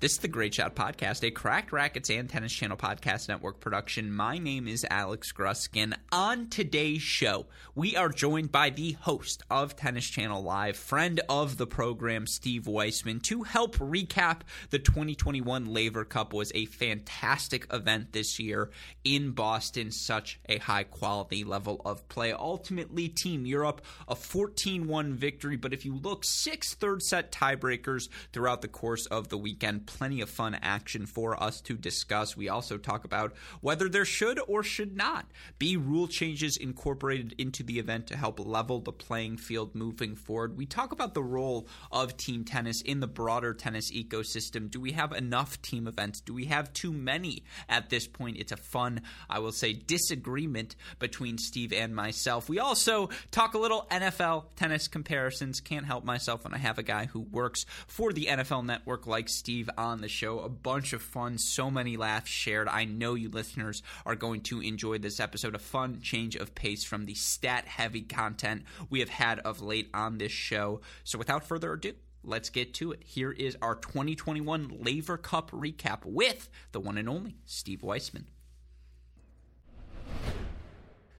This is the Great Shot Podcast, a Cracked Racquets and Tennis Channel Podcast Network production. My name is Alex Gruskin. On today's show, we are joined by the host of Tennis Channel Live, friend of the program, Steve Weissman, to help recap the 2021 Laver Cup. was a fantastic event this year in Boston, such a high quality level of play. Ultimately, Team Europe, a 14 1 victory, but if you look, six third set tiebreakers throughout the course of the weekend plenty of fun action for us to discuss. We also talk about whether there should or should not be rule changes incorporated into the event to help level the playing field moving forward. We talk about the role of team tennis in the broader tennis ecosystem. Do we have enough team events? Do we have too many at this point? It's a fun, I will say, disagreement between Steve and myself. We also talk a little NFL tennis comparisons. Can't help myself when I have a guy who works for the NFL network like Steve on the show. A bunch of fun, so many laughs shared. I know you listeners are going to enjoy this episode. A fun change of pace from the stat heavy content we have had of late on this show. So without further ado, let's get to it. Here is our 2021 Laver Cup recap with the one and only Steve Weissman.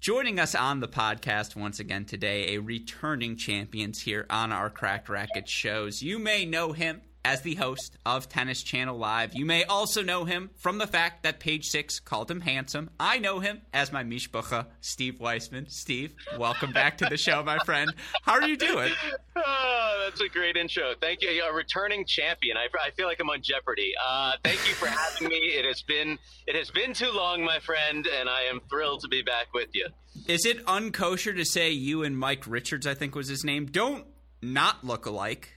Joining us on the podcast once again today, a returning champions here on our Cracked Racquet shows. You may know him as the host of Tennis Channel Live. You may also know him from the fact that Page Six called him handsome. I know him as my mishpacha, Steve Weissman. Steve, welcome back to the show, my friend. How are you doing? Oh, That's a great intro. Thank you. A returning champion. I, I feel like I'm on Jeopardy. Uh, thank you for having me. It has been it has been too long, my friend, and I am thrilled to be back with you. Is it unkosher to say you and Mike Richards, I think was his name, don't not look alike?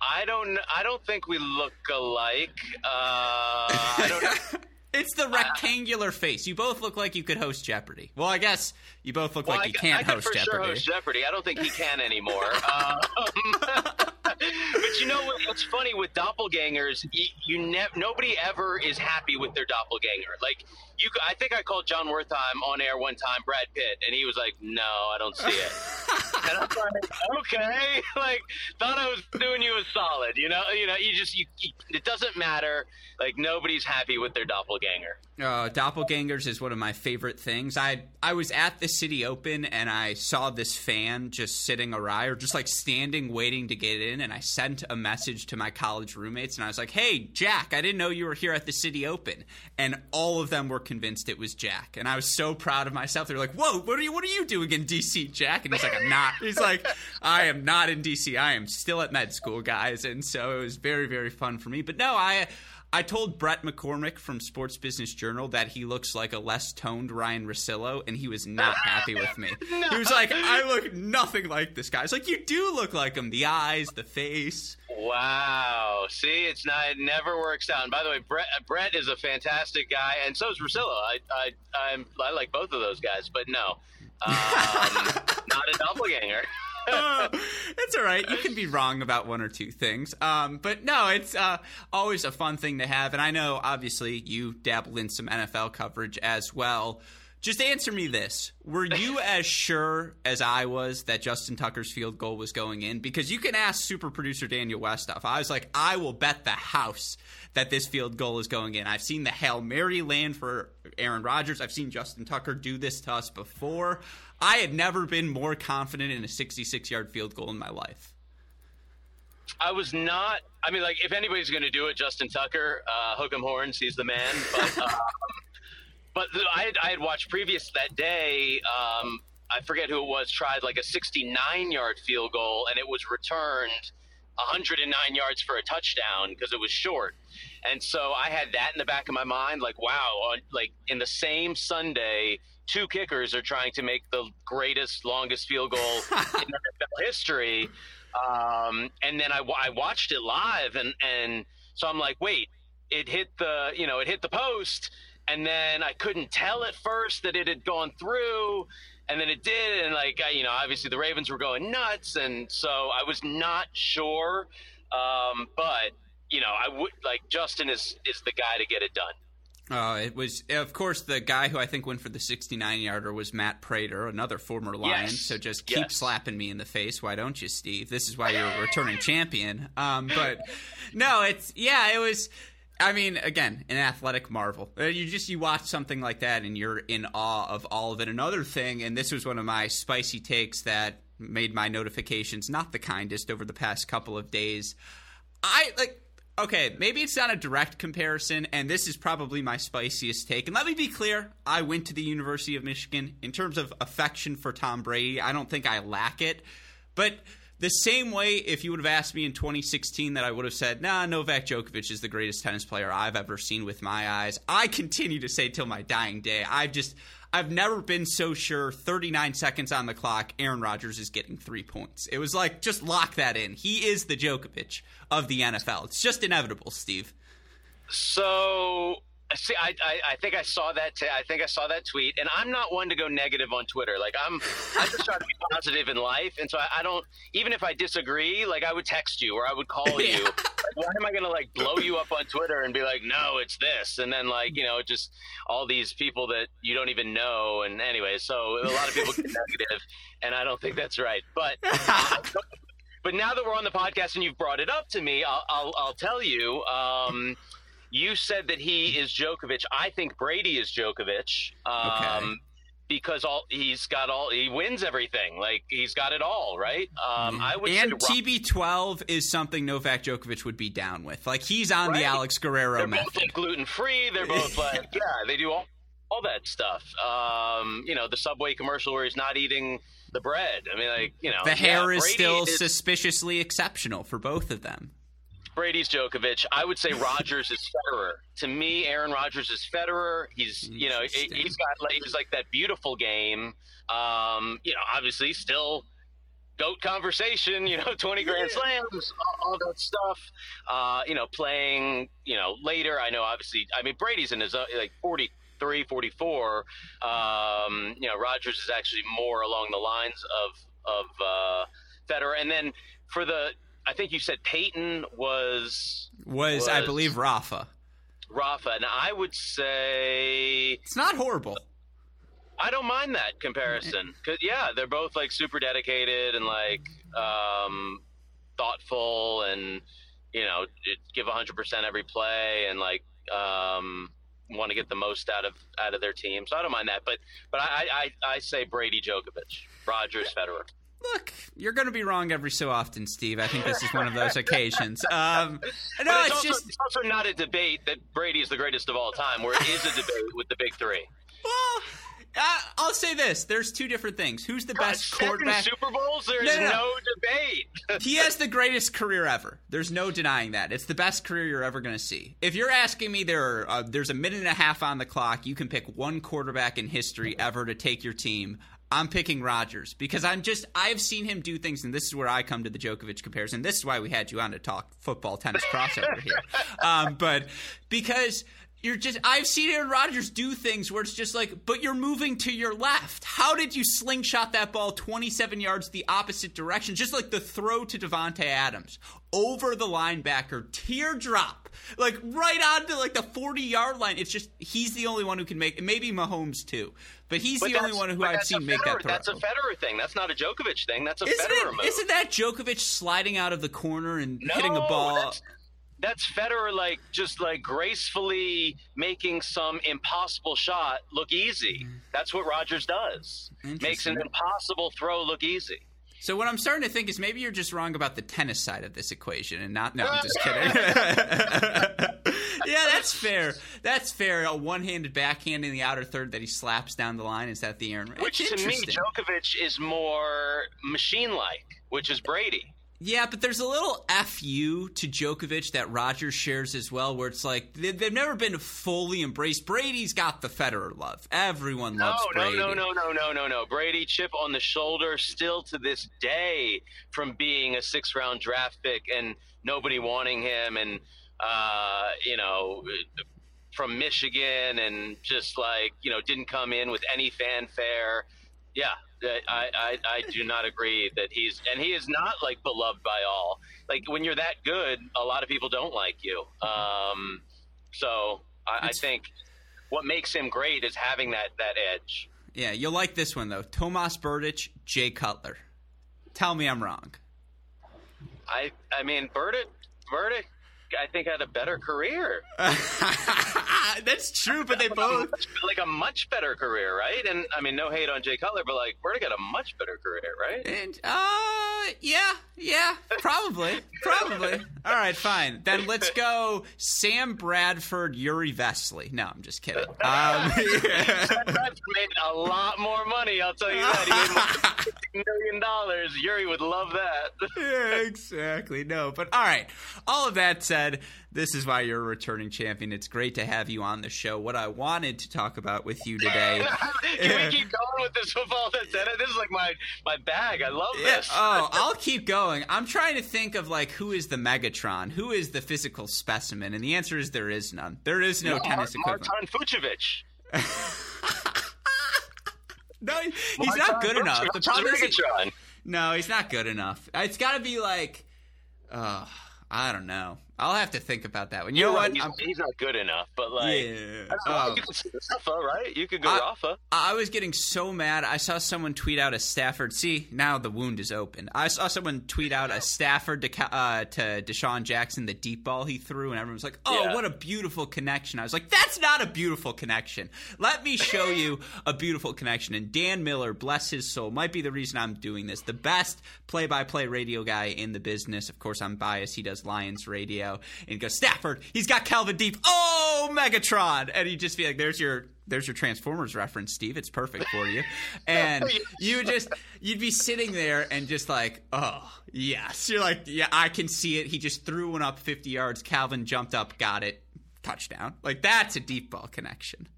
I don't. I don't think we look alike. Uh, I don't. it's the rectangular uh, face. You both look like you could host Jeopardy. Well, I guess you both look well, like you can't I host Jeopardy. Sure host Jeopardy. I don't think he can anymore. um, but you know what's funny with doppelgangers? You, you ne- nobody ever is happy with their doppelganger. Like you, I think I called Jon Wertheim on air one time, Brad Pitt, and he was like, "No, I don't see it." and I'm like, "Okay," like thought I was doing you a solid. You know, you know, you just you, you it doesn't matter. Like nobody's happy with their doppelganger. Uh, doppelgangers is one of my favorite things. I I was at the City Open and I saw this fan just sitting awry or just like standing waiting to get in, and I sent a message to my college roommates and I was like, "Hey, Jack, I didn't know you were here at the City Open," and all of them were convinced it was Jack, and I was so proud of myself. They were like, "Whoa, what are you what are you doing in DC, Jack?" And he's like, "I'm not." He's like, "I am not in DC. I am still at med school, guys," and so it was very very fun for me. But no, I I told Brett McCormick from Sports Business Journal that he looks like a less toned Ryan Russillo, and he was not happy with me. no. He was like, I look nothing like this guy. It's like, you do look like him. The eyes, the face. Wow. See, it's not, it never works out. And by the way, Brett, Brett is a fantastic guy, and so is Russillo. I, I, I'm, I like both of those guys, but no, um, not a doppelganger. uh, it's all right. You can be wrong about one or two things. Um, but no, it's uh, always a fun thing to have. And I know, obviously, you dabble in some NFL coverage as well. Just answer me this. Were you as sure as I was that Justin Tucker's field goal was going in? Because you can ask super producer Daniel Westoff. I was like, I will bet the house that this field goal is going in. I've seen the Hail Mary land for Aaron Rodgers. I've seen Justin Tucker do this to us before. I had never been more confident in a 66 yard field goal in my life. I was not. I mean, like, if anybody's going to do it, Justin Tucker, uh, hook 'em horns, he's the man. But um, but the, I, had, I had watched previous that day. Um, I forget who it was. Tried like a 69 yard field goal, and it was returned 109 yards for a touchdown because it was short. And so I had that in the back of my mind, like, wow, like in the same Sunday, two kickers are trying to make the greatest, longest field goal in NFL history. Um, and then I, I watched it live, and and so I'm like, wait, it hit the, you know, it hit the post and then I couldn't tell at first that it had gone through, and then it did, and like you know, obviously the Ravens were going nuts, and so I was not sure, um, but you know, I would like Justin is is the guy to get it done. Uh, it was, of course, the guy who I think went for the 69 yarder was Matt Prater, another former Lion. Yes. So just keep Yes. slapping me in the face. Why don't you, Steve? This is why you're a returning champion. Um, but no, it's, yeah, it was. I mean, again, an athletic marvel. Uh, You just you watch something like that and you're in awe of all of it. Another thing, and this was one of my spicy takes that made my notifications not the kindest over the past couple of days. I like okay, maybe it's not a direct comparison, and this is probably my spiciest take. And let me be clear, I went to the University of Michigan. In terms of affection for Tom Brady, I don't think I lack it. But the same way, if you would have asked me in 2016 that I would have said, nah, Novak Djokovic is the greatest tennis player I've ever seen with my eyes, I continue to say till my dying day. I've just. I've never been so sure 39 seconds on the clock, Aaron Rodgers is getting three points. It was like, just lock that in. He is the Djokovic of the NFL. It's just inevitable, Steve. So see, I, I I think I saw that. T- I think I saw that tweet, and I'm not one to go negative on Twitter. Like I'm, I just try to be positive in life, and so I, I don't. Even if I disagree, like I would text you or I would call you. Yeah. Like, why am I going to like blow you up on Twitter and be like, no, it's this, and then like you know just all these people that you don't even know, and anyway, so a lot of people get negative, and I don't think that's right, but. But now that we're on the podcast and you've brought it up to me, I'll, I'll, I'll tell you. Um, you said that he is Djokovic. I think Brady is Djokovic. Um, Okay. Because all he's got all he wins everything. Like he's got it all, right? Um, I would and TB12 is something Novak Djokovic would be down with. Like he's on the Alex Guerrero they're both method. like gluten free. They're both like yeah, they do all all that stuff. Um, you know, the Subway commercial where he's not eating the bread. I mean, like you know, The hair yeah, is Brady still is- suspiciously exceptional for both of them. Brady's Djokovic. I would say Rodgers is Federer. To me, Aaron Rodgers is Federer. He's you know he's got like he's like that beautiful game. Um, you know, obviously still goat conversation. You know, twenty grand slams, all, all that stuff. Uh, you know, playing you know later. I know obviously. I mean, Brady's in his uh, like 43, 44. Um, you know, Rodgers is actually more along the lines of of uh, Federer. And then for the I think you said Peyton was Was, I believe Rafa. Rafa, and I would say It's not horrible. I don't mind that comparison because yeah, they're both like super dedicated and like um, thoughtful and you know give hundred percent every play and like um, want to get the most out of out of their team. So I don't mind that, but but I I, I say Brady Djokovic, Rodgers Federer. Look, you're going to be wrong every so often, Steve. I think this is one of those occasions. Um, no, it's, it's, also, just it's also not a debate that Brady is the greatest of all time, where it is a debate with the big three. well. Uh, I'll say this: there's two different things. Who's the best quarterback? Super Bowls, there's No, no, no, no. debate. he has the greatest career ever. There's no denying that. It's the best career you're ever going to see. If you're asking me, there are, uh, there's a minute and a half on the clock. You can pick one quarterback in history ever to take your team. I'm picking Rodgers because I'm just I've seen him do things, and this is where I come to the Djokovic comparison. This is why we had you on to talk football tennis crossover here. Um, but because you're just I've seen Aaron Rodgers do things where it's just like, but you're moving to your left. How did you slingshot that ball 27 yards the opposite direction? Just like the throw to Davante Adams over the linebacker, teardrop, like right onto like the 40 yard line. It's just he's the only one who can make. it. Maybe Mahomes too, but he's But the only one who I've seen make Federer- that throw. That's a Federer thing. That's not a Djokovic thing. That's a isn't Federer it? move. Isn't that Djokovic sliding out of the corner and no, hitting a ball? That's, Federer, like just like gracefully making some impossible shot look easy. That's what Rodgers does. Makes an. Impossible throw look easy. So what I'm starting to think is maybe you're just wrong about the tennis side of this equation, and not. No, I'm just kidding. yeah, that's fair. That's fair. A one-handed backhand in the outer third that he slaps down the line. Is that the Aaron? Which to me. Djokovic is more machine-like, which is Brady. Yeah, but there's a little fu to Djokovic that Rodgers shares as well, where it's like they- they've never been fully embraced. Brady's got the Federer love. Everyone No, loves no, Brady. no, no, no, no, no, no. Brady chip on the shoulder still to this day from being a six round draft pick and nobody wanting him and uh, you know from Michigan and just like, you know, didn't come in with any fanfare. Yeah, I, I, I do not agree that he's and he is not like beloved by all. Like when you're that good, a lot of people don't like you. Um, so I, I think what makes him great is having that that edge. Yeah, you'll like this one though. Tomas Berdych, Jay Cutler. Tell me I'm wrong. I I mean, Berdych, Berdych, I think I had a better career, That's true, but they both. like a much better career, right? And I mean, no hate on Jay Cutler, but like Berdych had a much better career, right? And uh, yeah, yeah, probably, probably. All right, fine. Then let's go. Sam Bradford, Jiri Vesely. No, I'm just kidding. Um, That's made a lot more money, I'll tell you that. He made than dollars. Yuri would love that. yeah, exactly. No, but all right. All of that said, this is why you're a returning champion. It's great to have you on the show. What I wanted to talk about with you today. Can we keep going with this football? That's it. This is like my my bag. I love Yeah, this. oh, I'll keep going. I'm trying to think of like who is the Megatron, who is the physical specimen, and the answer is there is none. There is no tennis Mar- equivalent. Marton Fucsovics. No, he's not good enough. The problem is, Megatron. no, he's not good enough. It's got to be like, uh, I don't know. I'll have to think about that one. You know right, what? He's, he's not good enough, but like, Yeah. I don't know, Oh. you could say Rafa, right? You could go I- Rafa. I was getting so mad. I saw someone tweet out a Stafford. See, now the wound is open. I saw someone tweet out a Stafford to uh, to DeSean Jackson, the deep ball he threw, and everyone was like, "Oh, Yeah. what a beautiful connection!" I was like, "That's not a beautiful connection. Let me show you a beautiful connection." And Dan Miller, bless his soul, might be the reason I'm doing this. The best play-by-play radio guy in the business. Of course, I'm biased. He does Lions radio, and go, "Stafford, he's got Calvin Deep. Oh, Megatron!" And he'd just be like, "There's your." There's your Transformers reference, Steve. It's perfect for you. And you would just you'd be sitting there and just like, oh yes. You're like, yeah, I can see it. He just threw one up 50 yards. Calvin jumped up, got it, touchdown. Like that's a deep ball connection.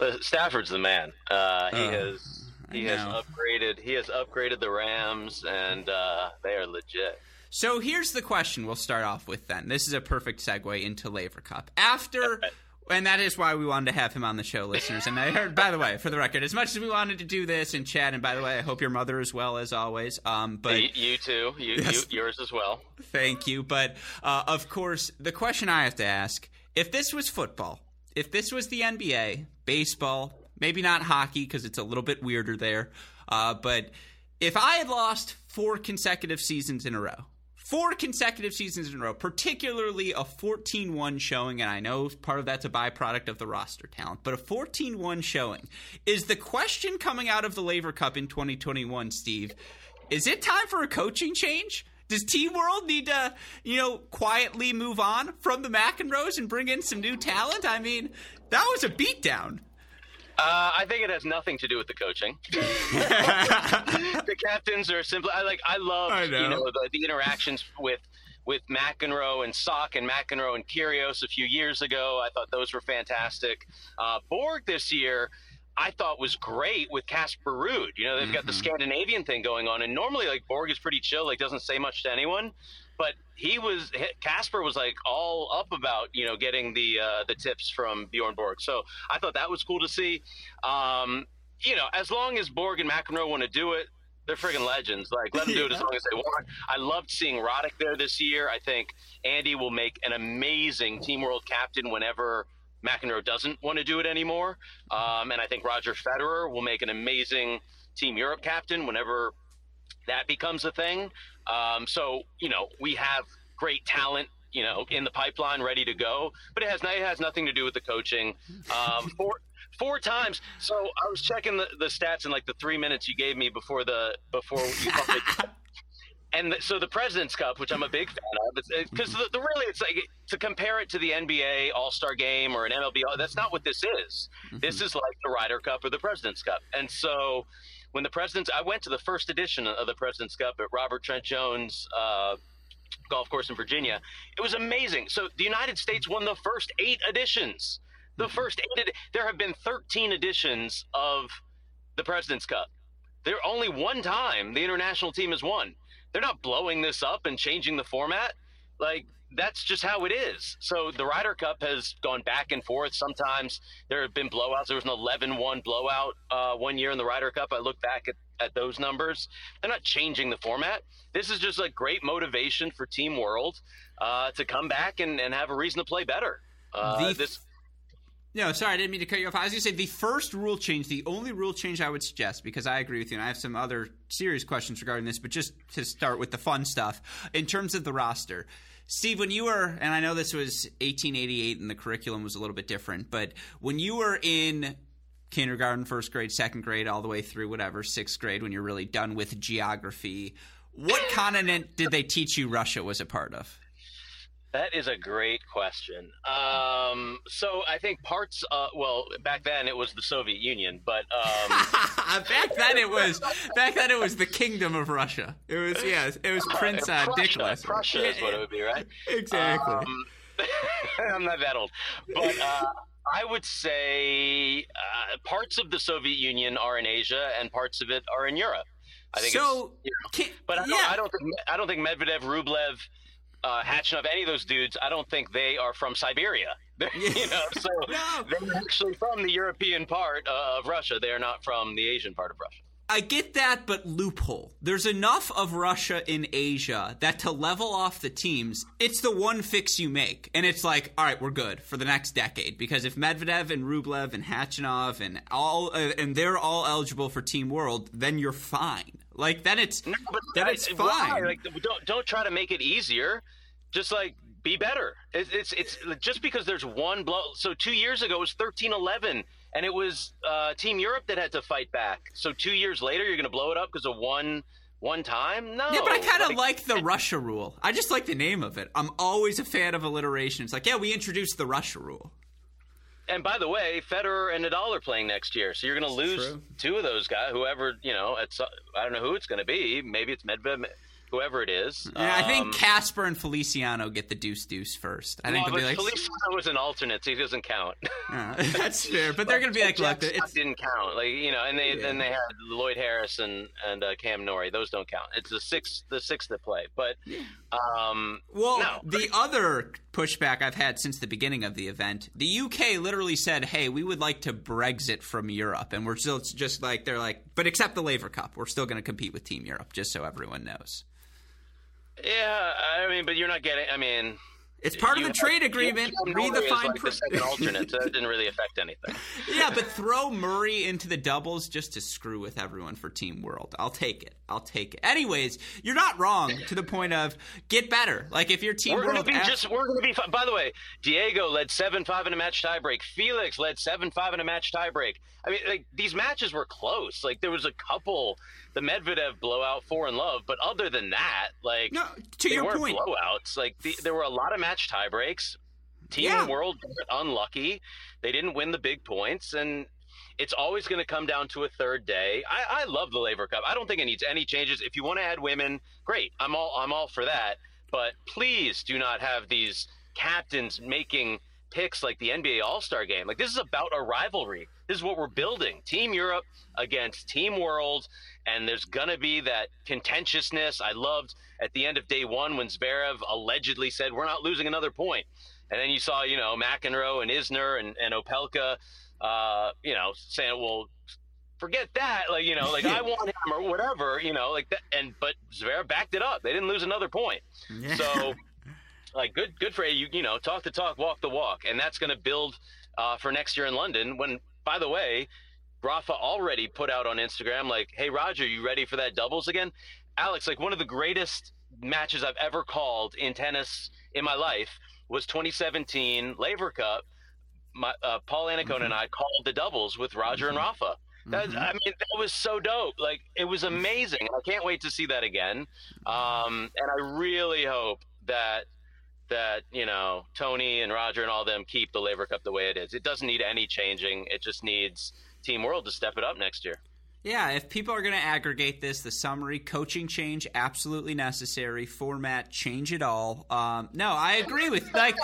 Uh, Stafford's the man. Uh, he Oh, has he has upgraded. He has upgraded the Rams, and uh, they are legit. So here's the question we'll start off with then. This is a perfect segue into Laver Cup. After and that is why we wanted to have him on the show, listeners. And I heard, by the way, for the record, as much as we wanted to do this and chat, and by the way, I hope your mother as well as always. Um, but you, you too. You, Yes. you yours as well. Thank you. But uh, of course, the question I have to ask if this was football, if this was the NBA, baseball, maybe not hockey because it's a little bit weirder there, uh, but if I had lost four consecutive seasons in a row, four consecutive seasons in a row, particularly a 14 1 showing, and I know part of that's a byproduct of the roster talent, but a 14 1 showing, is the question coming out of the Laver Cup in 2021, Steve, is it time for a coaching change? Does Team World need to, you know, quietly move on from the McEnroes and bring in some new talent? I mean, that was a beatdown. Uh, I think it has nothing to do with the coaching. the captains are simply. I like. I love you know the, the interactions with with McEnroe and Sock and McEnroe and Kyrgios a few years ago. I thought those were fantastic. Uh, Borg this year. I thought was great with Casper Ruud. You know, they've got the Scandinavian thing going on, and normally like Borg is pretty chill, like doesn't say much to anyone. But he was Casper was like all up about you know getting the uh, the tips from Bjorn Borg. So I thought that was cool to see. Um, you know, as long as Borg and McEnroe want to do it, they're friggin' legends. Like, let them do it as long as they want. I loved seeing Roddick there this year. I think Andy will make an amazing Team World captain whenever McEnroe doesn't want to do it anymore. Um, and I think Roger Federer will make an amazing Team Europe captain whenever that becomes a thing. Um, so, you know, we have great talent you know, in the pipeline, ready to go. But it has it has nothing to do with the coaching. Um, four four times. So I was checking the, the stats in like the three minutes you gave me before the before you and the, so the President's Cup, which I'm a big fan of, because the, the, really it's like to compare it to the NBA All Star Game or an MLB. That's not what this is. Mm-hmm. This is like the Ryder Cup or the President's Cup. And so when the President's, I went to the first edition of the President's Cup at Robert Trent Jones. Uh, golf course in Virginia. It was amazing. So the United States won the first eight editions. The mm-hmm. first eight. There have been 13 editions of the President's Cup. There only one time the international team has won. They're not blowing this up and changing the format. Like that's just how it is. So the Ryder Cup has gone back and forth. Sometimes there have been blowouts. There was an 11-1 blowout uh, one year in the Ryder Cup. I look back at, at those numbers. They're not changing the format. This is just a great motivation for Team World uh, to come back and, and have a reason to play better. Uh, the, this. No, sorry, I didn't mean to cut you off. I was going to say the first rule change, the only rule change I would suggest, because I agree with you, and I have some other serious questions regarding this, but just to start with the fun stuff, in terms of the roster, Steve, when you were, and I know this was 1888 and the curriculum was a little bit different, but when you were in kindergarten, first grade, second grade, all the way through whatever, sixth grade, when you're really done with geography, what continent did they teach you Russia was a part of? That is a great question. Um, so I think parts. Uh, well, back then it was the Soviet Union, but um, back then it was back then it was the Kingdom of Russia. It was yeah, it was Prince uh, Prussia, Nicholas. Prussia is what it would be, right? Exactly. Um, I'm not that old, but uh, I would say uh, parts of the Soviet Union are in Asia and parts of it are in Europe. I think so. You know, can, but I don't, yeah. I don't think I don't think Medvedev, Rublev uh, Khachanov, any of those dudes, I don't think they are from Siberia. you know, so no. they're actually from the European part of Russia. They are not from the Asian part of Russia. I get that, but loophole. There's enough of Russia in Asia that to level off the teams, it's the one fix you make. And it's like, all right, we're good for the next decade. Because if Medvedev and Rublev and Khachanov and all uh, and they're all eligible for Team World, then you're fine. Like then it's no, then it's fine. Why? Like don't don't try to make it easier. Just like be better. It's, it's it's just because there's one blow. So two years ago it was 13-11 and it was uh, Team Europe that had to fight back. So two years later, you're going to blow it up because of one one time? No. Yeah, but I kind of like, like, the Russia rule. I just like the name of it. I'm always a fan of alliteration. It's like, yeah, we introduced the Russia rule. And by the way, Federer and Nadal are playing next year, so you're going to lose two of those guys. Whoever you know, it's I don't know who it's going to be. Maybe it's Medvedev whoever it is. Yeah, um, I think um, Casper and Feliciano get the deuce deuce first. I think well, they'll be like Feliciano was an alternate, so he doesn't count. Uh, that's fair, but they're going to be like, look, it didn't count. Like you know, and they yeah. then they had Lloyd Harris and and uh, Cam Norrie. Those don't count. It's the six the six that play. But um, well, no. the other pushback I've had since the beginning of the event, the UK literally said, "Hey, we would like to Brexit from Europe," and we're still just like they're like, but except the Laver Cup, we're still going to compete with Team Europe, just so everyone knows. Yeah, I mean, but you're not getting. I mean, it's part of the trade agreement. Read the fine print. Like alternate, so that didn't really affect anything. yeah, but throw Murray into the doubles just to screw with everyone for Team World. I'll take it. I'll take it. Anyways, you're not wrong to the point of get better. Like if your Team we're World, gonna be just we're going to be. By the way, Diego led seven five in a match tiebreak. Felix led seven five in a match tiebreak. I mean, like these matches were close. Like there was a couple the Medvedev blowout, four in love. But other than that, like no, to they your weren't point, blowouts. Like the, there were a lot of match tiebreaks. Team yeah. World unlucky. They didn't win the big points, and it's always going to come down to a third day. I, I love the Laver Cup. I don't think it needs any changes. If you want to add women, great. I'm all I'm all for that. But please do not have these captains making picks like the NBA All Star game. Like this is about a rivalry. This is what we're building. Team Europe against Team World, and there's gonna be that contentiousness. I loved at the end of day one when Zverev allegedly said, "We're not losing another point," and then you saw you know McEnroe and Isner and, and Opelka, uh, you know, saying, "Well." Forget that, like you know, like I want him or whatever, you know, like that. And but Zverev backed it up. They didn't lose another point. Yeah. So like good good for you you know talk the talk walk the walk and that's going to build uh, for next year in london when by the way rafa already put out on instagram like hey roger you ready for that doubles again alex like one of the greatest matches i've ever called in tennis in my life was 2017 laver cup my, uh, paul annacone mm-hmm. and i called the doubles with roger mm-hmm. and rafa that, mm-hmm. I mean, that was so dope. Like, it was amazing. I can't wait to see that again. Um, and I really hope that that you know Tony and Roger and all them keep the Laver Cup the way it is. It doesn't need any changing. It just needs Team World to step it up next year. Yeah, if people are going to aggregate this, the summary coaching change absolutely necessary. Format change it all. Um, no, I agree with like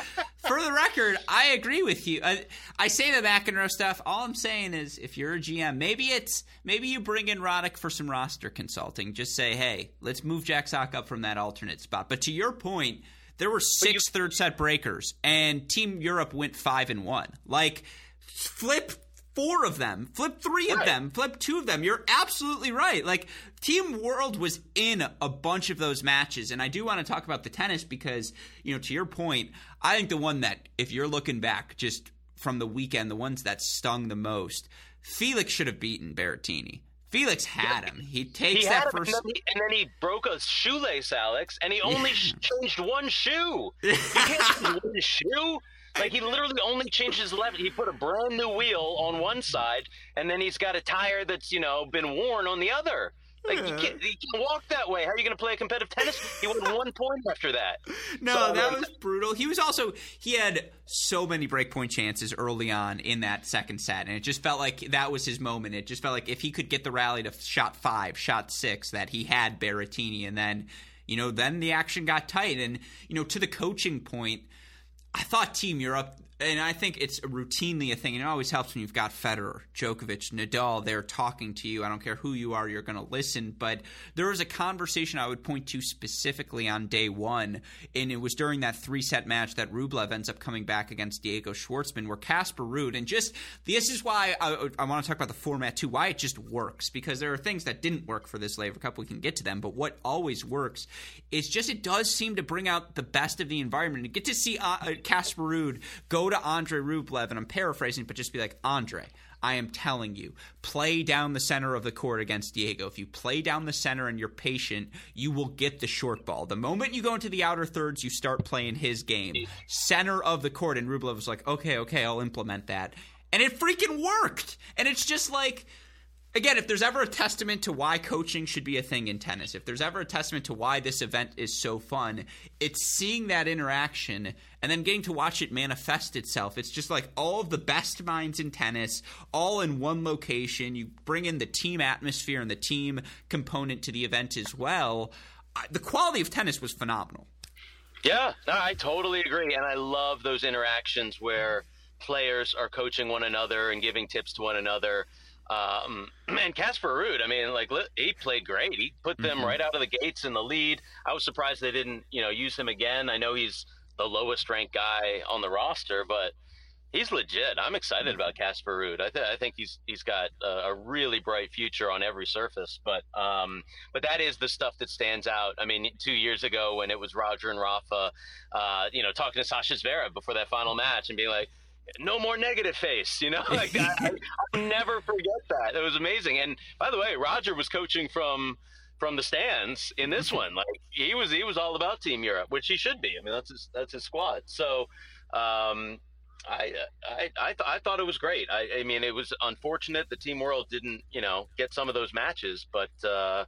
for the record, I agree with you. I, I say the McEnroe stuff. All I'm saying is, if you're a GM, maybe it's maybe you bring in Roddick for some roster consulting. Just say, hey, let's move Jack Sock up from that alternate spot. But to your point there were six you, third set breakers, and Team Europe went five and one. Like, flip four of them, flip three right. of them, flip two of them. You're absolutely right. Like, Team World was in a bunch of those matches, and I do want to talk about the tennis because, you know, to your point, I think the one that, if you're looking back just from the weekend, the ones that stung the most, Felix should have beaten Berrettini. Felix had him. He takes he that first, and then, he, and then, he, broke a shoelace, Alex, and he only changed one shoe. You can't change one shoe. Like he literally only changed his left. He put a brand new wheel on one side, and then he's got a tire that's you know been worn on the other. Like you can't, you can't walk that way. How are you going to play a competitive tennis? He won one point after that. No, so, that was brutal. He was also he had so many breakpoint chances early on in that second set, and it just felt like that was his moment. It just felt like if he could get the rally to shot five, shot six, that he had Berrettini, and then you know then the action got tight. And you know to the coaching point, I thought Team Europe and I think it's routinely a thing, and it always helps when you've got Federer, Djokovic, Nadal there talking to you. I don't care who you are, you're going to listen. But there was a conversation I would point to specifically on day one, and it was during that three set match that Rublev ends up coming back against Diego Schwartzman, where Casper Ruud, and just this is why I, I want to talk about the format too, why it just works, because there are things that didn't work for this Laver Cup. We can get to them, but what always works is just it does seem to bring out the best of the environment. And get to see uh, Casper Ruud go to Andre Rublev, and I'm paraphrasing, but just be like, Andre, I am telling you, play down the center of the court against Diego. If you play down the center and you're patient, you will get the short ball. The moment you go into the outer thirds, you start playing his game. Center of the court. And Rublev was like, okay, okay, I'll implement that. And it freaking worked. And it's just like again, if there's ever a testament to why coaching should be a thing in tennis, if there's ever a testament to why this event is so fun, it's seeing that interaction and then getting to watch it manifest itself. It's just like all of the best minds in tennis, all in one location. You bring in the team atmosphere and the team component to the event as well. The quality of tennis was phenomenal. Yeah, no, I totally agree. And I love those interactions where players are coaching one another and giving tips to one another. Um, and Casper Ruud, I mean, like he played great. He put them mm-hmm. right out of the gates in the lead. I was surprised they didn't, you know, use him again. I know he's the lowest ranked guy on the roster, but he's legit. I'm excited about Casper Ruud. I, th- I, think he's he's got a, a, really bright future on every surface. But um, but that is the stuff that stands out. I mean, two years ago when it was Roger and Rafa, uh, you know, talking to Sascha Zverev before that final match and being like, no more negative face, you know. Like I, will never forget that. It was amazing. And by the way, Roger was coaching from from the stands in this one. Like he was he was all about Team Europe, which he should be. I mean, that's his that's his squad. So. Um, I I I, th- I, thought it was great. I, I, mean, it was unfortunate the Team World didn't, you know, get some of those matches, but uh,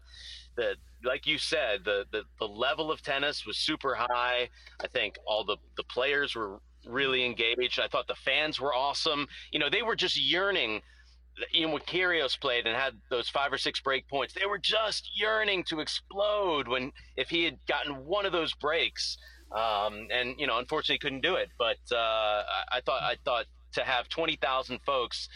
the like you said, the, the the level of tennis was super high. I think all the the players were really engaged. I thought the fans were awesome. You know, they were just yearning. You know, when Kyrgios played and had those five or six break points, they were just yearning to explode. When if he had gotten one of those breaks, um, and you know, unfortunately, couldn't do it. But uh, I, I thought I thought to have twenty thousand folks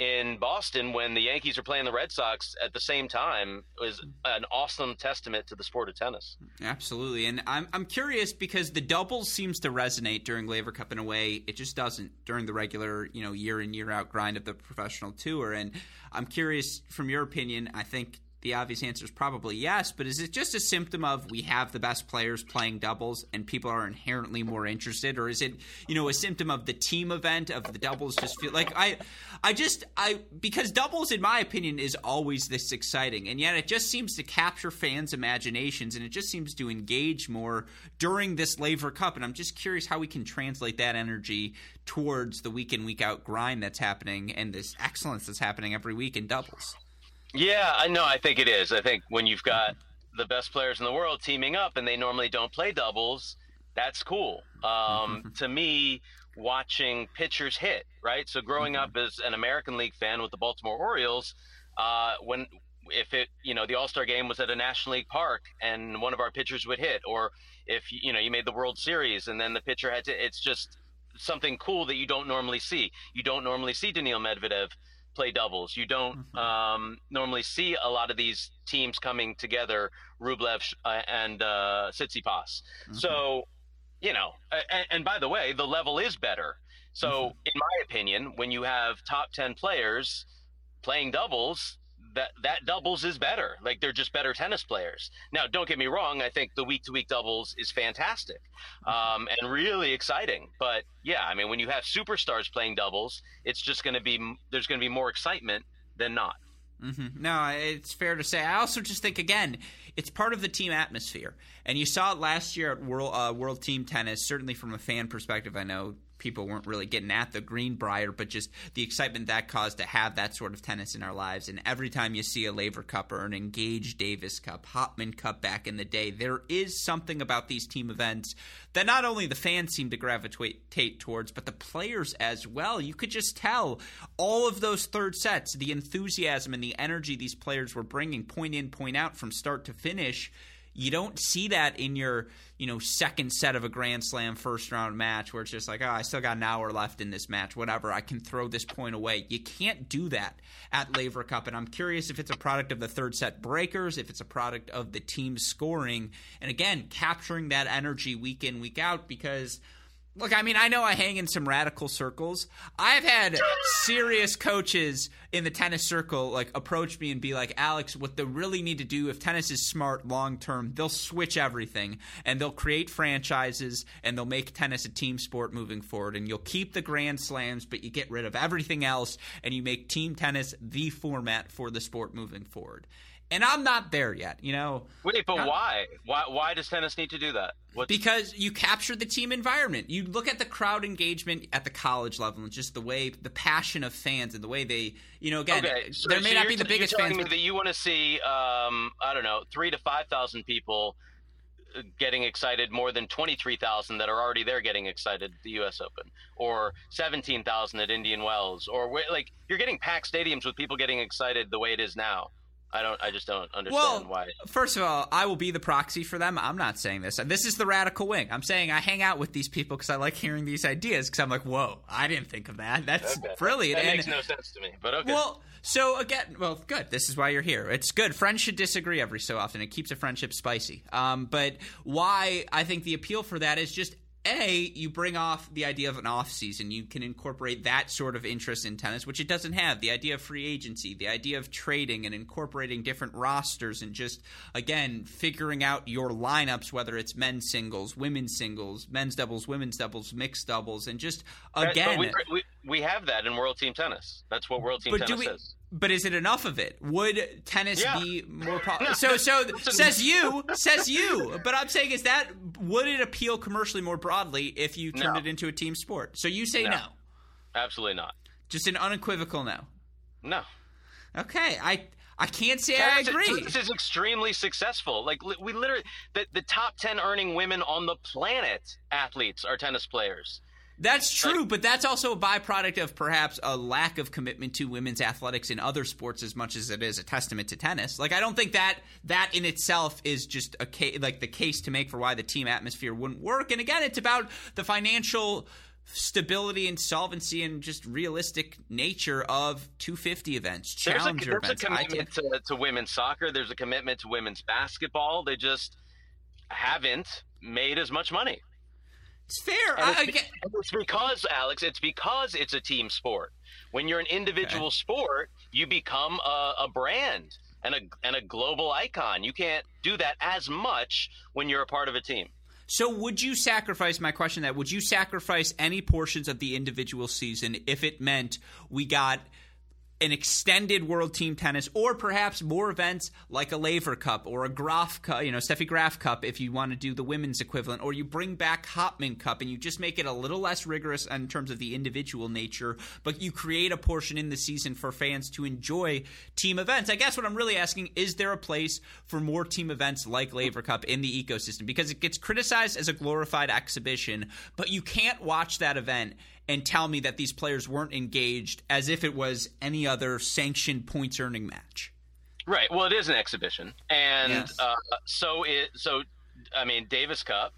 in Boston when the Yankees are playing the Red Sox at the same time was an awesome testament to the sport of tennis. Absolutely. And I'm I'm curious because the doubles seems to resonate during Laver Cup in a way it just doesn't during the regular, you know, year in year out grind of the professional tour and I'm curious from your opinion, I think the obvious answer is probably yes, but is it just a symptom of we have the best players playing doubles and people are inherently more interested, or is it you know a symptom of the team event of the doubles just feel like I I just I because doubles in my opinion is always this exciting, and yet it just seems to capture fans' imaginations and it just seems to engage more during this Laver Cup, and I'm just curious how we can translate that energy towards the week in week out grind that's happening and this excellence that's happening every week in doubles. Yeah, I know. I think it is. I think when you've got the best players in the world teaming up and they normally don't play doubles, that's cool. Um, to me, watching pitchers hit, right? So growing up as an American League fan with the Baltimore Orioles, uh, when if it you know the All Star game was at a National League park and one of our pitchers would hit, or if you know you made the World Series and then the pitcher had to, it's just something cool that you don't normally see. You don't normally see Daniil Medvedev play doubles. You don't mm-hmm. um, normally see a lot of these teams coming together, Rublev uh, and uh, Tsitsipas. Mm-hmm. So, you know, and, and, by the way, the level is better. So, mm-hmm. in my opinion, when you have top 10 players playing doubles, that that doubles is better. Like they're just better tennis players. Now, don't get me wrong. I think the week to week doubles is fantastic um, and really exciting. But yeah, I mean, when you have superstars playing doubles, it's just going to be there's going to be more excitement than not. Mm-hmm. No, it's fair to say. I also just think again, it's part of the team atmosphere, and you saw it last year at World uh, World Team Tennis. Certainly, from a fan perspective, I know people weren't really getting at the Greenbrier, but just the excitement that caused to have that sort of tennis in our lives. And every time you see a Laver Cup or an Engaged Davis Cup, Hopman Cup back in the day, there is something about these team events that not only the fans seem to gravitate towards, but the players as well. You could just tell all of those third sets, the enthusiasm and the energy these players were bringing, point in, point out from start to finish you don't see that in your, you know, second set of a Grand Slam first round match where it's just like, oh, I still got an hour left in this match, whatever, I can throw this point away. You can't do that at Laver Cup, and I'm curious if it's a product of the third set breakers, if it's a product of the team scoring, and again, capturing that energy week in, week out, because – Look, I mean, I know I hang in some radical circles. I've had serious coaches in the tennis circle like approach me and be like, "Alex, what they really need to do if tennis is smart long term, they'll switch everything and they'll create franchises and they'll make tennis a team sport moving forward and you'll keep the grand slams, but you get rid of everything else and you make team tennis the format for the sport moving forward." And I'm not there yet. You know. Wait, but why? Why? Why does tennis need to do that? What's... Because you capture the team environment. You look at the crowd engagement at the college level, and just the way the passion of fans and the way they, you know, again, okay, so, there may so not be the biggest you're telling fans. Me that you want to see, um, I don't know, three to five thousand people uh, getting excited more than 23,000 that are already there getting excited at the US Open or 17,000 at Indian Wells or like you're getting packed stadiums with people getting excited the way it is now. I don't. I just don't understand well, why. First of all, I will be the proxy for them. I'm not saying this. This is the radical wing. I'm saying I hang out with these people because I like hearing these ideas. Because I'm like, whoa, I didn't think of that. That's okay. brilliant. That and, makes no sense to me. But okay. Well, so again, well, good. This is why you're here. It's good. Friends should disagree every so often. It keeps a friendship spicy. Um, but why I think the appeal for that is just a you bring off the idea of an off season. You can incorporate that sort of interest in tennis which it doesn't have. The idea of free agency the idea of trading and incorporating different rosters and just again figuring out your lineups whether it's men's singles women's singles men's doubles women's doubles mixed doubles and just again we, we, we, have that in world team tennis. That's what world team tennis we, is but is it enough of it? Would tennis yeah. be more popular? so so says you says you. But I'm saying is that would it appeal commercially more broadly if you turned no. it into a team sport? So you say no. no. Absolutely not. Just an unequivocal no. No. Okay, I I can't say tennis, I agree. This is extremely successful. Like we literally the, the top 10 earning women on the planet athletes are tennis players. That's true, but that's also a byproduct of perhaps a lack of commitment to women's athletics in other sports as much as it is a testament to tennis. Like I don't think that that in itself is just a case, like the case to make for why the team atmosphere wouldn't work. And again, it's about the financial stability and solvency and just realistic nature of 250 events, challenger there's a, there's events. a commitment to, to women's soccer. There's a commitment to women's basketball. They just haven't made as much money. It's fair. I, it's, be- it's because Alex, it's because it's a team sport. When you're an individual Okay. sport, you become a, a brand and a and a global icon. You can't do that as much when you're a part of a team. So, would you sacrifice my question? That would you sacrifice any portions of the individual season if it meant we got an extended World Team Tennis, or perhaps more events like a Laver Cup or a Graf Cup, you know, Steffi Graf Cup, if you want to do the women's equivalent, or you bring back Hopman Cup and you just make it a little less rigorous in terms of the individual nature, but you create a portion in the season for fans to enjoy team events. I guess what I'm really asking is there a place for more team events like Laver Cup in the ecosystem? Because it gets criticized as a glorified exhibition, but you can't watch that event and tell me that these players weren't engaged as if it was any other sanctioned points earning match. Right. Well, it is an exhibition, and Yes. uh, so it. So, I mean, Davis Cup,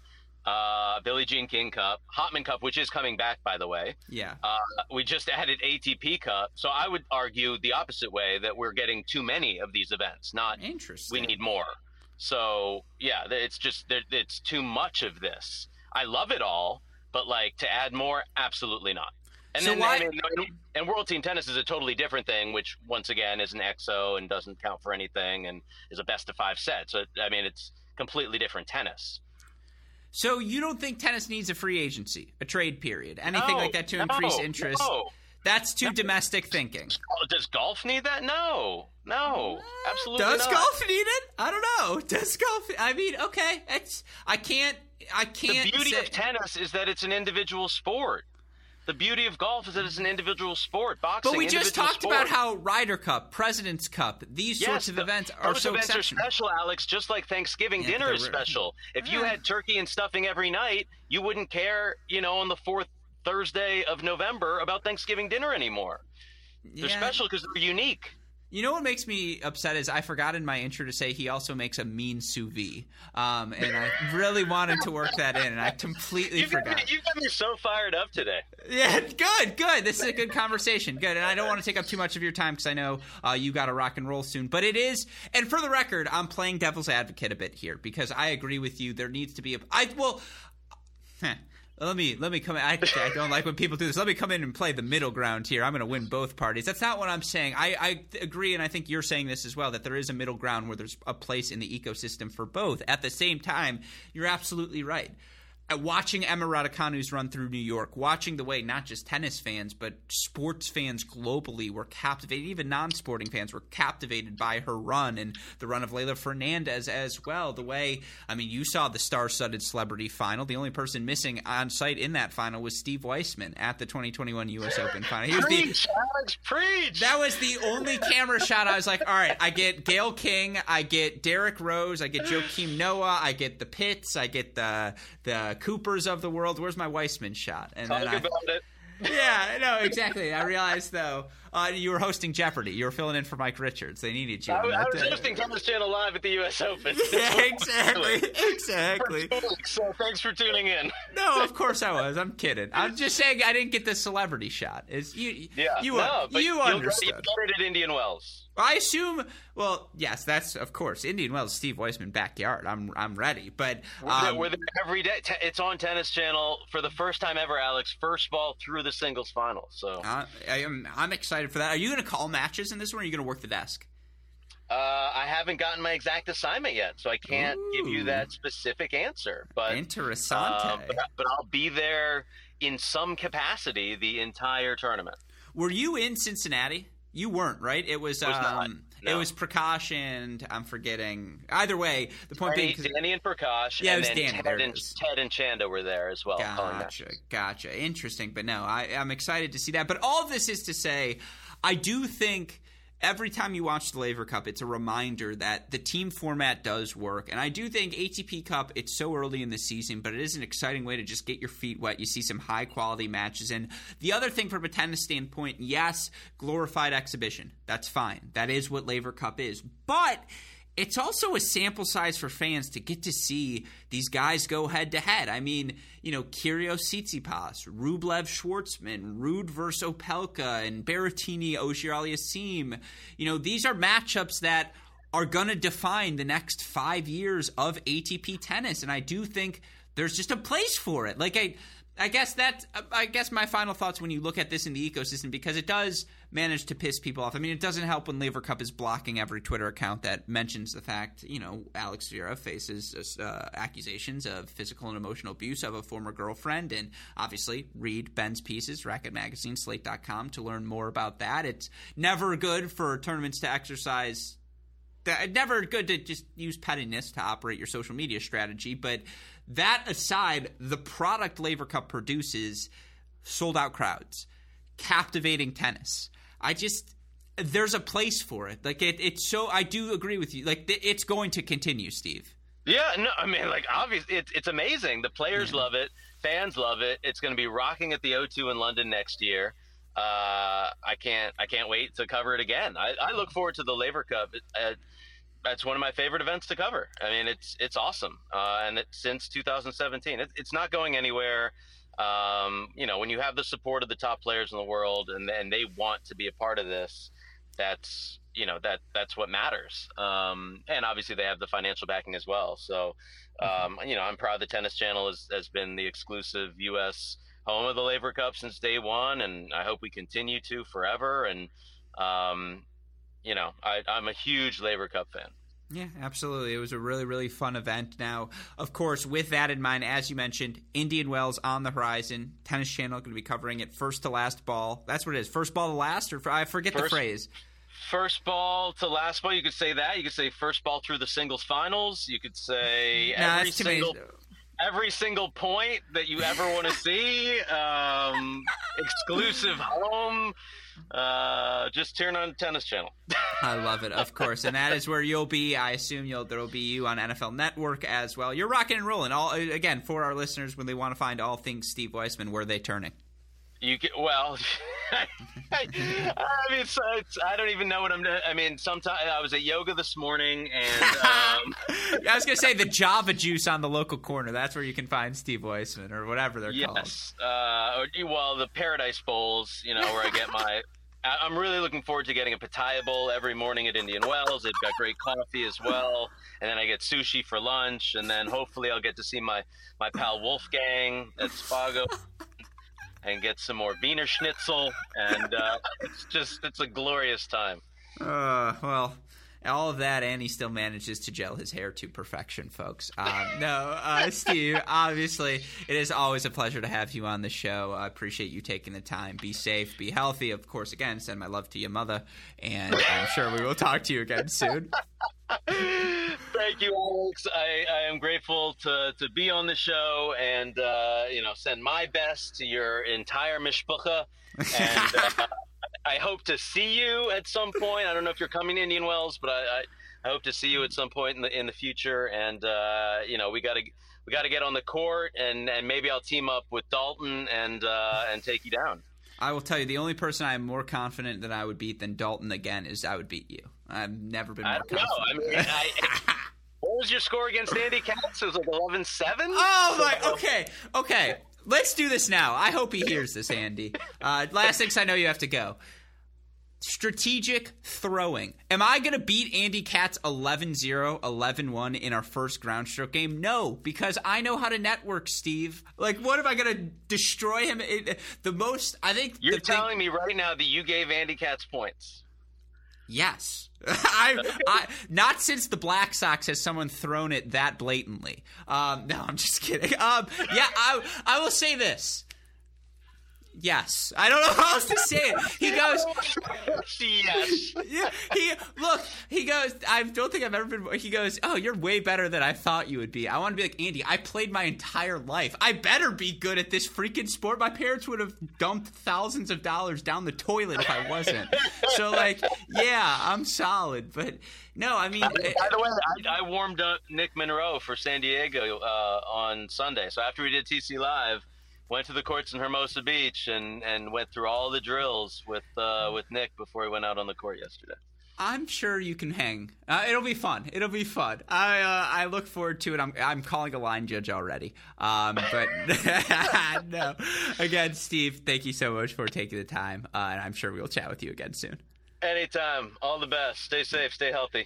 uh, Billie Jean King Cup, Hopman Cup, which is coming back, by the way. Yeah. Uh, we just added ATP Cup, so I would argue the opposite way that we're getting too many of these events. Not Interesting. we need more. So yeah, it's just it's too much of this. I love it all, but like to add more, absolutely not. And So then why- I mean, and- and World Team Tennis is a totally different thing, which once again is an EXO and doesn't count for anything, and is a best of five set. So I mean, it's completely different tennis. So you don't think tennis needs a free agency, a trade period, anything No, like that to no, increase interest? no. That's too domestic thinking. Does golf need that? No, no, absolutely not. Does not. golf need it? I don't know. Does golf? I mean, okay, it's I can't. I can't. The beauty say, of tennis is that it's an individual sport. The beauty of golf is that it's an individual sport. Boxing, But we just talked sport. about how Ryder Cup, President's Cup, these Yes, sorts of the- events are those so events exceptional. are special, Alex. Just like Thanksgiving Yeah, dinner is special. If you had turkey and stuffing every night, you wouldn't care, you know, on the fourth Thursday of November about Thanksgiving dinner anymore. They're Yeah. special because they're unique. You know what makes me upset is I forgot in my intro to say he also makes a mean sous vide, um, and I really wanted to work that in, and I completely You got, me, forgot. you got me so fired up today. Yeah, good, good. This is a good conversation. Good, and I don't want to take up too much of your time because I know uh, you got to rock and roll soon. But it is, and for the record, I'm playing devil's advocate a bit here because I agree with you. There needs to be a. I well. Heh. Let me let me come. In. I, I don't like when people do this. Let me come in and play the middle ground here. I'm going to win both parties. That's not what I'm saying. I, I agree, and I think you're saying this as well. That there is a middle ground where there's a place in the ecosystem for both. At the same time, you're absolutely right. Watching Emma Raducanu's run through New York, watching the way not just tennis fans but sports fans globally were captivated, even non-sporting fans were captivated by her run and the run of Leylah Fernandez as well. The way, I mean, you saw the star-studded celebrity final. The only person missing on site in that final was Steve Weissman at the 2021 U.S. Open final. He was the Preach, Alex, preach. that was the only camera shot. I was like, all right, I get Gayle King, I get Derrick Rose, I get Joakim Noah, I get the Pitts, I get the the Coopers of the world. Where's my Weissman shot? And Talk then I, about it. yeah, no, exactly. I realized though, uh, you were hosting Jeopardy. You were filling in for Mike Richards. They needed you. I, I was hosting Tennis Channel Live at the U.S. Open. Yeah, exactly, exactly. So thanks for tuning in. No, of course I was. I'm kidding. I'm just saying I didn't get the celebrity shot. Is you? Yeah, you no, you you'll- understood. You got it at Indian Wells. I assume. Well, yes, that's of course Indian Wells, Steve Weissman backyard. I'm I'm ready, but We're there- um, We're there every day. Te- It's on Tennis Channel for the first time ever, Alex. First ball through the singles final. So uh, I, I am I'm excited for that. Are you going to call matches in this one? or Are you going to work the desk? uh, I haven't gotten my exact assignment yet, so I can't give you that specific answer. But Interessante. uh, but, but I'll be there in some capacity the entire tournament. Were you in Cincinnati? You weren't, right? It was. Was not, um, It was Prakash and I'm forgetting. Either way, the point being. Danny, 'cause- Danny and Prakash, Yeah, it and was then Danny, Ted, and. Ted and Chanda were there as well. Gotcha, gotcha. Interesting, but no, I, I'm excited to see that. But all this is to say, I do think, every time you watch the Laver Cup, it's a reminder that the team format does work. And I do think ATP Cup, it's so early in the season, but it is an exciting way to just get your feet wet. You see some high quality matches. And the other thing from a tennis standpoint, yes, glorified exhibition. That's fine. That is what Laver Cup is. But it's also a sample size for fans to get to see these guys go head to head. I mean, you know, Kyrgios Tsitsipas, Rublev Schwartzman, Ruud versus Opelka, and Berrettini Auger-Aliassime. You know, these are matchups that are going to define the next five years of ATP tennis, and I do think there's just a place for it. Like I, I guess that I guess my final thoughts when you look at this in the ecosystem because it does manage to piss people off. I mean, it doesn't help when Laver Cup is blocking every Twitter account that mentions the fact, you know, Alex Zverev faces uh, accusations of physical and emotional abuse of a former girlfriend, and obviously read Ben's pieces, Racquet Magazine, Slate.com, to learn more about that. It's never good for tournaments to exercise never good to just use pettiness to operate your social media strategy. But that aside, the product Laver Cup produces sold out crowds, captivating tennis. I just there's a place for it. Like it, it's so. I do agree with you. Like it's going to continue, Steve. Yeah, no, I mean, like obviously, it's it's amazing. The players yeah. love it, fans love it. It's going to be rocking at the O2 in London next year. Uh, I can't I can't wait to cover it again. I, I look forward to the Laver Cup. Uh, that's one of my favorite events to cover. I mean, it's it's awesome, uh, and it's since 2017, it, it's not going anywhere. Um, you know, when you have the support of the top players in the world, and and they want to be a part of this, that's you know that that's what matters. Um, and obviously, they have the financial backing as well. So, mm-hmm. um, you know, I'm proud the Tennis Channel has, has been the exclusive U.S. home of the Laver Cup since day one, and I hope we continue to forever. And um, you know, I, I'm a huge Laver Cup fan. Yeah, absolutely. It was a really, really fun event. Now, of course, with that in mind, as you mentioned, Indian Wells on the horizon. Tennis Channel going to be covering it first to last ball. That's what it is. First ball to last, or I forget first, the phrase. First ball to last ball. You could say that. You could say first ball through the singles finals. You could say nah, every single. Every single point that you ever want to see, um, exclusive home, uh, just turn on tennis channel. I love it, of course, and that is where you'll be. I assume you'll there'll be you on NFL Network as well. You're rocking and rolling. All again for our listeners when they want to find all things Steve Weissman, where are they turning? You get well. I mean, it's, it's, I don't even know what I'm. Doing. I mean, sometimes I was at yoga this morning, and um, I was gonna say the Jamba Juice on the local corner. That's where you can find Steve Weissman or whatever they're yes. called. Yes. Uh, well, the Paradise Bowls. You know, where I get my. I'm really looking forward to getting a pitaya bowl every morning at Indian Wells. They've got great coffee as well, and then I get sushi for lunch, and then hopefully I'll get to see my my pal Wolfgang at Spago and get some more Wiener Schnitzel, and uh, it's just it's a glorious time. Uh, well, all of that, and he still manages to gel his hair to perfection, folks. Um, no, uh, Steve, obviously, it is always a pleasure to have you on the show. I appreciate you taking the time. Be safe, be healthy. Of course, again, send my love to your mother, and I'm sure we will talk to you again soon. Thank you, Alex. I, I, am grateful to, to be on the show and, uh, you know, send my best to your entire mishpucha. And uh, I hope to see you at some point. I don't know if you're coming to Indian Wells, but I, I, I hope to see you at some point in the in the future. And uh, you know, we got to we got to get on the court, and and maybe I'll team up with Dalton and uh, and take you down. I will tell you, the only person I am more confident that I would beat than Dalton again is I would beat you. I've never been more I don't confident. Know. I mean, I, what was your score against Andy Katz? It was like 11-7? Oh my! Okay, okay. Let's do this now. I hope he hears this, Andy. Uh, last things I know, you have to go. Strategic throwing. Am I going to beat Andy Katz 11 0, 11 1 in our first ground stroke game? No, because I know how to network, Steve. Like, what am I going to destroy him? It, the most, I think. You're telling thing, me right now that you gave Andy Katz points. Yes. I, I, not since the Black Sox has someone thrown it that blatantly. Um, no, I'm just kidding. Um, yeah, I, I will say this. Yes, I don't know how else to say it. He goes, yes. yeah, he look. He goes. I don't think I've ever been. He goes. Oh, you're way better than I thought you would be. I want to be like Andy. I played my entire life. I better be good at this freaking sport. My parents would have dumped thousands of dollars down the toilet if I wasn't. so like, yeah, I'm solid. But no, I mean, By the way, I, I warmed up Nick Monroe for San Diego uh, on Sunday. So after we did TC Live, went to the courts in Hermosa Beach and, and went through all the drills with uh, with Nick before he went out on the court yesterday. I'm sure you can hang. Uh, it'll be fun. It'll be fun. I uh, I look forward to it. I'm I'm calling a line judge already. Um, but no. Again, Steve, thank you so much for taking the time, uh, and I'm sure we'll chat with you again soon. Anytime. All the best. Stay safe. Stay healthy.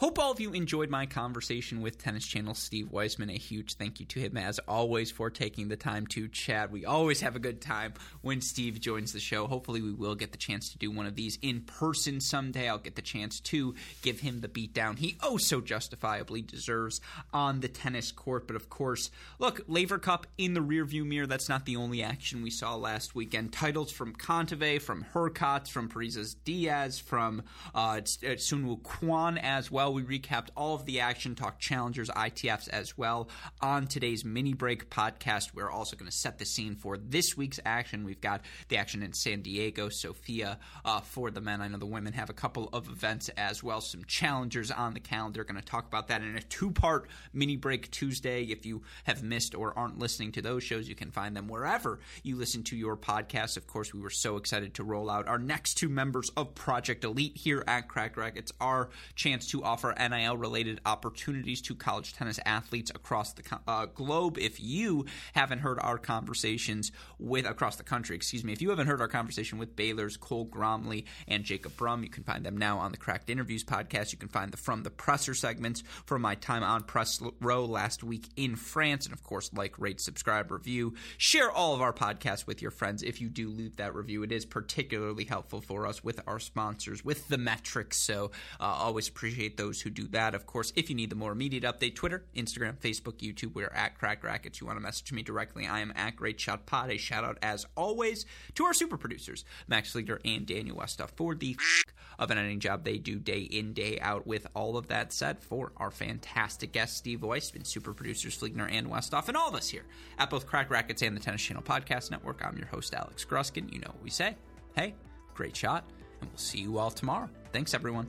Hope all of you enjoyed my conversation with Tennis Channel Steve Weissman. A huge thank you to him, as always, for taking the time to chat. We always have a good time when Steve joins the show. Hopefully, we will get the chance to do one of these in person someday. I'll get the chance to give him the beatdown he oh so justifiably deserves on the tennis court. But of course, look, Laver Cup in the rearview mirror. That's not the only action we saw last weekend. Titles from Kontaveit, from Hurkacz, from Parrizas Diaz, from uh, Soonwoo Kwon as well. We recapped all of the action, talked challengers, ITFs as well on today's mini break podcast. We're also going to set the scene for this week's action. We've got the action in San Diego, Sofia uh, for the men. I know the women have a couple of events as well, some challengers on the calendar. Going to talk about that in a two part mini break Tuesday. If you have missed or aren't listening to those shows, you can find them wherever you listen to your podcast. Of course, we were so excited to roll out our next two members of Project Elite here at Crack Rack. It's our chance to offer NIL related opportunities to college tennis athletes across the uh, globe. If you haven't heard our conversations with across the country, excuse me, if you haven't heard our conversation with Baylor's Cole Gromley and Jacob Brum, you can find them now on the Cracked Interviews podcast. You can find the From the Presser segments from my time on press row last week in France. And of course, like, rate, subscribe, review. Share all of our podcasts with your friends. If you do leave that review, it is particularly helpful for us with our sponsors, with the metrics. So uh, always appreciate those who do that. Of course, if you need the more immediate update, Twitter, Instagram, Facebook, YouTube, we're at Cracked Racquets. You want to message me directly, I am at Great Shot Pod. A shout out, as always, to our super producers, Max Fleeter and Daniel Westoff, for the of an editing job they do day in, day out. With all of that said, for our fantastic guest, Steve Weissman, super producers Fliegner and Westoff, and all of us here at both Cracked Racquets and the Tennis Channel Podcast Network, I'm your host, Alex Gruskin. You know what we say. Hey, great shot, and we'll see you all tomorrow. Thanks, everyone.